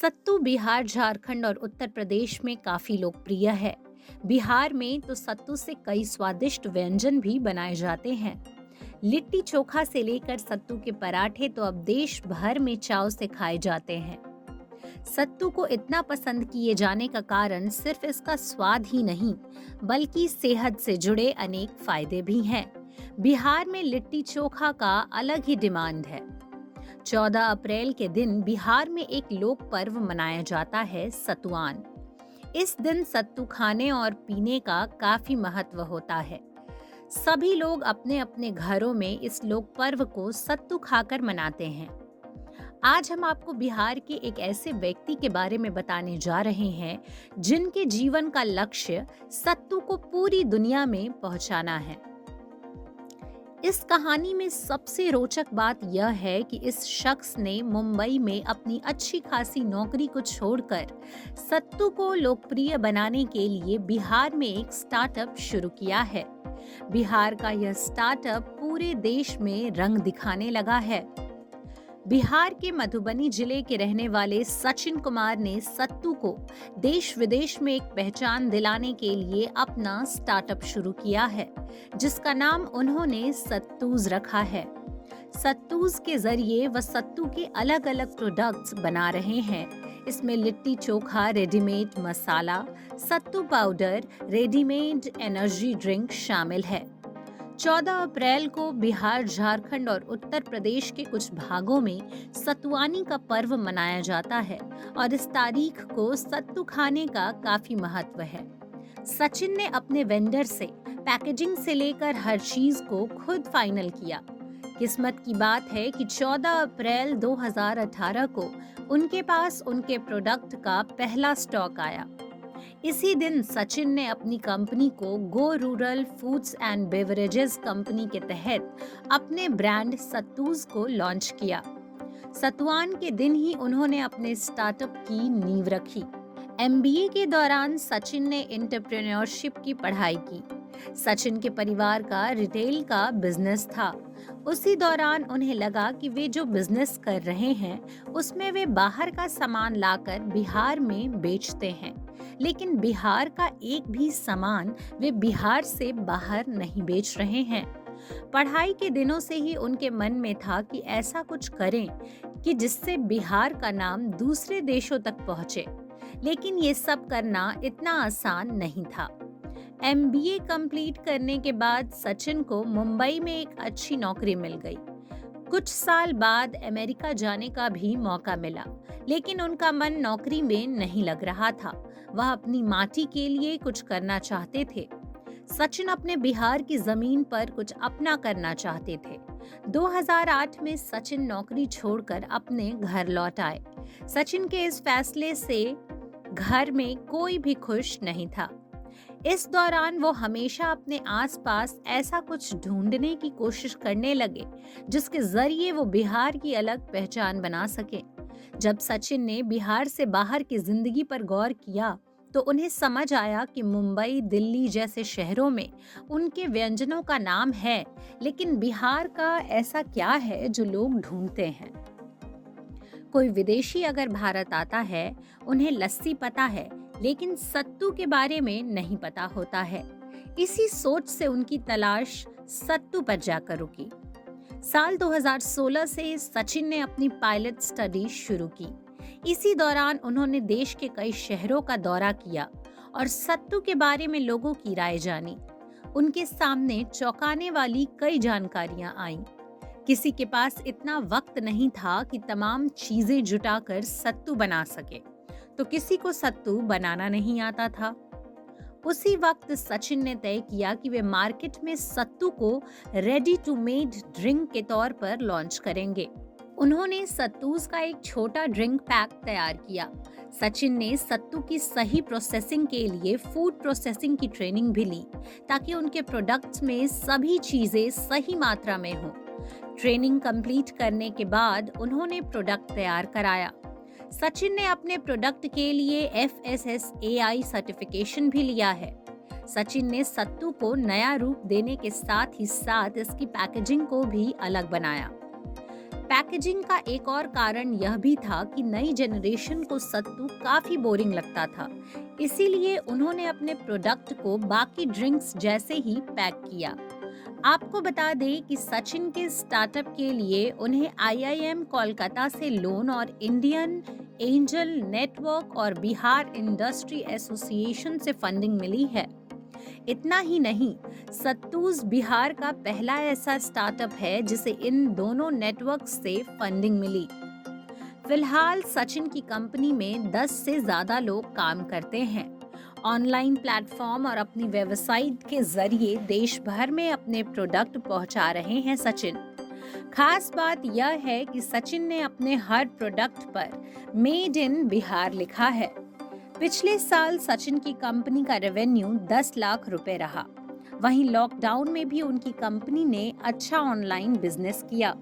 सत्तू बिहार, झारखंड और उत्तर प्रदेश में काफ़ी लोकप्रिय है। बिहार में तो सत्तू से कई स्वादिष्ट व्यंजन भी बनाए जाते हैं। लिट्टी चोखा से लेकर सत्तू के पराठे तो अब देश भर में चाव से खाए जाते हैं। सत्तू को इतना पसंद किए जाने का कारण सिर्फ़ इसका स्वाद ही नहीं, बल्कि सेहत से जुड़े अनेक फ़ायदे भी हैं। बिहार में लिट्टी चोखा का अलग ही डिमांड है। 14 अप्रैल के दिन बिहार में एक लोक पर्व मनाया जाता है, सतुआन। इस दिन सत्तू खाने और पीने का काफ़ी महत्व होता है। सभी लोग अपने अपने घरों में इस लोक पर्व को सत्तू खाकर मनाते हैं। आज हम आपको बिहार के एक ऐसे व्यक्ति के बारे में बताने जा रहे हैं, जिनके जीवन का लक्ष्य सत्तू को पूरी दुनिया में पहुंचाना है। इस कहानी में सबसे रोचक बात यह है कि इस शख्स ने मुंबई में अपनी अच्छी खासी नौकरी को छोड़कर सत्तू को लोकप्रिय बनाने के लिए बिहार में एक स्टार्टअप शुरू किया है। बिहार का यह स्टार्टअप पूरे देश में रंग दिखाने लगा है। बिहार के मधुबनी ज़िले के रहने वाले सचिन कुमार ने सत्तू को देश विदेश में एक पहचान दिलाने के लिए अपना स्टार्टअप शुरू किया है, जिसका नाम उन्होंने सत्तूज रखा है। सत्तूज के ज़रिए वह सत्तू के अलग अलग प्रोडक्ट्स बना रहे हैं। इसमें litti chokha readymade masala, sattu powder readymade energy drink शामिल है। 14 अप्रैल को बिहार, झारखंड और उत्तर प्रदेश के कुछ भागों में सतुआनी का पर्व मनाया जाता है और इस तारीख को सत्तू खाने का काफ़ी महत्व है। सचिन ने अपने वेंडर से पैकेजिंग से लेकर हर चीज़ को खुद फाइनल किया। किस्मत की बात है कि 14 अप्रैल 2018 को उनके पास उनके प्रोडक्ट का पहला स्टॉक आया। इसी दिन सचिन ने अपनी कंपनी को go rural foods and beverages company के तहत अपने ब्रांड सत्तूज को लॉन्च किया। सतुआन के दिन ही उन्होंने अपने स्टार्टअप की नींव रखी। एमबीए के दौरान सचिन ने इंटरप्रेन्योरशिप की पढ़ाई की। सचिन के परिवार का रिटेल का बिज़नेस था। उसी दौरान उन्हें लगा कि वे जो बिज़नेस कर रहे हैं, उसमें वे बाहर का सामान लाकर बिहार में बेचते हैं। लेकिन बिहार का एक भी सामान वे बिहार से बाहर नहीं बेच रहे हैं। पढ़ाई के दिनों से ही उनके मन में था कि ऐसा कुछ करें कि जिससे बिहार का नाम दूसरे देशों तक पहुँचे। लेकिन ये सब करना इतना आसान नहीं था। एम बी कंप्लीट करने के बाद सचिन को मुंबई में एक अच्छी नौकरी मिल गई। कुछ साल बाद अमेरिका जाने का भी मौका मिला, लेकिन उनका मन नौकरी में नहीं लग रहा था। वह अपनी माटी के लिए कुछ करना चाहते थे। सचिन अपने बिहार की ज़मीन पर कुछ अपना करना चाहते थे। 2008 में सचिन नौकरी छोड़कर अपने घर लौट आए। सचिन के इस फैसले से घर में कोई भी खुश नहीं था। इस दौरान वो हमेशा अपने आसपास ऐसा कुछ ढूँढने की कोशिश करने लगे, जिसके ज़रिए वो बिहार की अलग पहचान बना सके। जब सचिन ने बिहार से बाहर की ज़िंदगी पर गौर किया तो उन्हें समझ आया कि मुंबई, दिल्ली जैसे शहरों में उनके व्यंजनों का नाम है, लेकिन बिहार का ऐसा क्या है जो लोग ढूंढते हैं? कोई विदेशी अगर भारत आता है, उन्हें लस्सी पता है लेकिन सत्तू के बारे में नहीं पता होता है। इसी सोच से उनकी तलाश सत्तू पर जाकर रुकी। साल 2016 से सचिन ने अपनी पायलट स्टडी शुरू की। इसी दौरान उन्होंने देश के कई शहरों का दौरा किया और सत्तू के बारे में लोगों की राय जानी। उनके सामने चौंकाने वाली कई जानकारियाँ आईं। किसी के पास इतना वक्त नहीं था कि तमाम चीज़ें जुटाकर सत्तू बना सके। तो किसी को सत्तू बनाना नहीं आता था। उसी वक्त सचिन ने तय किया कि वे मार्केट में सत्तू को रेडी टू मेड ड्रिंक के तौर पर लॉन्च करेंगे। उन्होंने सत्तूज का एक छोटा ड्रिंक पैक तैयार किया। सचिन ने सत्तू की सही प्रोसेसिंग के लिए फ़ूड प्रोसेसिंग की ट्रेनिंग भी ली, ताकि उनके प्रोडक्ट्स में सभी चीज़ें सही मात्रा में हों। ट्रेनिंग कंप्लीट करने के बाद उन्होंने प्रोडक्ट तैयार कराया। सचिन ने अपने प्रोडक्ट के लिए F S S A I certification भी लिया है। सचिन ने सत्तू को नया रूप देने के साथ ही साथ इसकी पैकेजिंग को भी अलग बनाया। पैकेजिंग का एक और कारण यह भी था कि नई जनरेशन को सत्तू काफ़ी बोरिंग लगता था। इसीलिए उन्होंने अपने प्रोडक्ट को बाकी ड्रिंक्स जैसे ही पैक किया। आपको बता दें कि सचिन के स्टार्टअप के लिए उन्हें आईआईएम कोलकाता से लोन और इंडियन एंजल नेटवर्क और बिहार इंडस्ट्री एसोसिएशन से फंडिंग मिली है। इतना ही नहीं सत्तूज बिहार का पहला ऐसा स्टार्टअप है जिसे इन दोनों नेटवर्क से फंडिंग मिली। फ़िलहाल सचिन की कंपनी में 10 से ज़्यादा लोग काम करते हैं। ऑनलाइन प्लेटफॉर्म और अपनी वेबसाइट के ज़रिए देश भर में अपने प्रोडक्ट पहुँचा रहे हैं सचिन। खास बात यह है कि सचिन ने अपने हर प्रोडक्ट पर मेड इन बिहार लिखा है। पिछले साल सचिन की कंपनी का रेवेन्यू 10 लाख रुपए रहा। वहीं लॉकडाउन में भी उनकी कंपनी ने अच्छा ऑनलाइन बिज़नेस किया।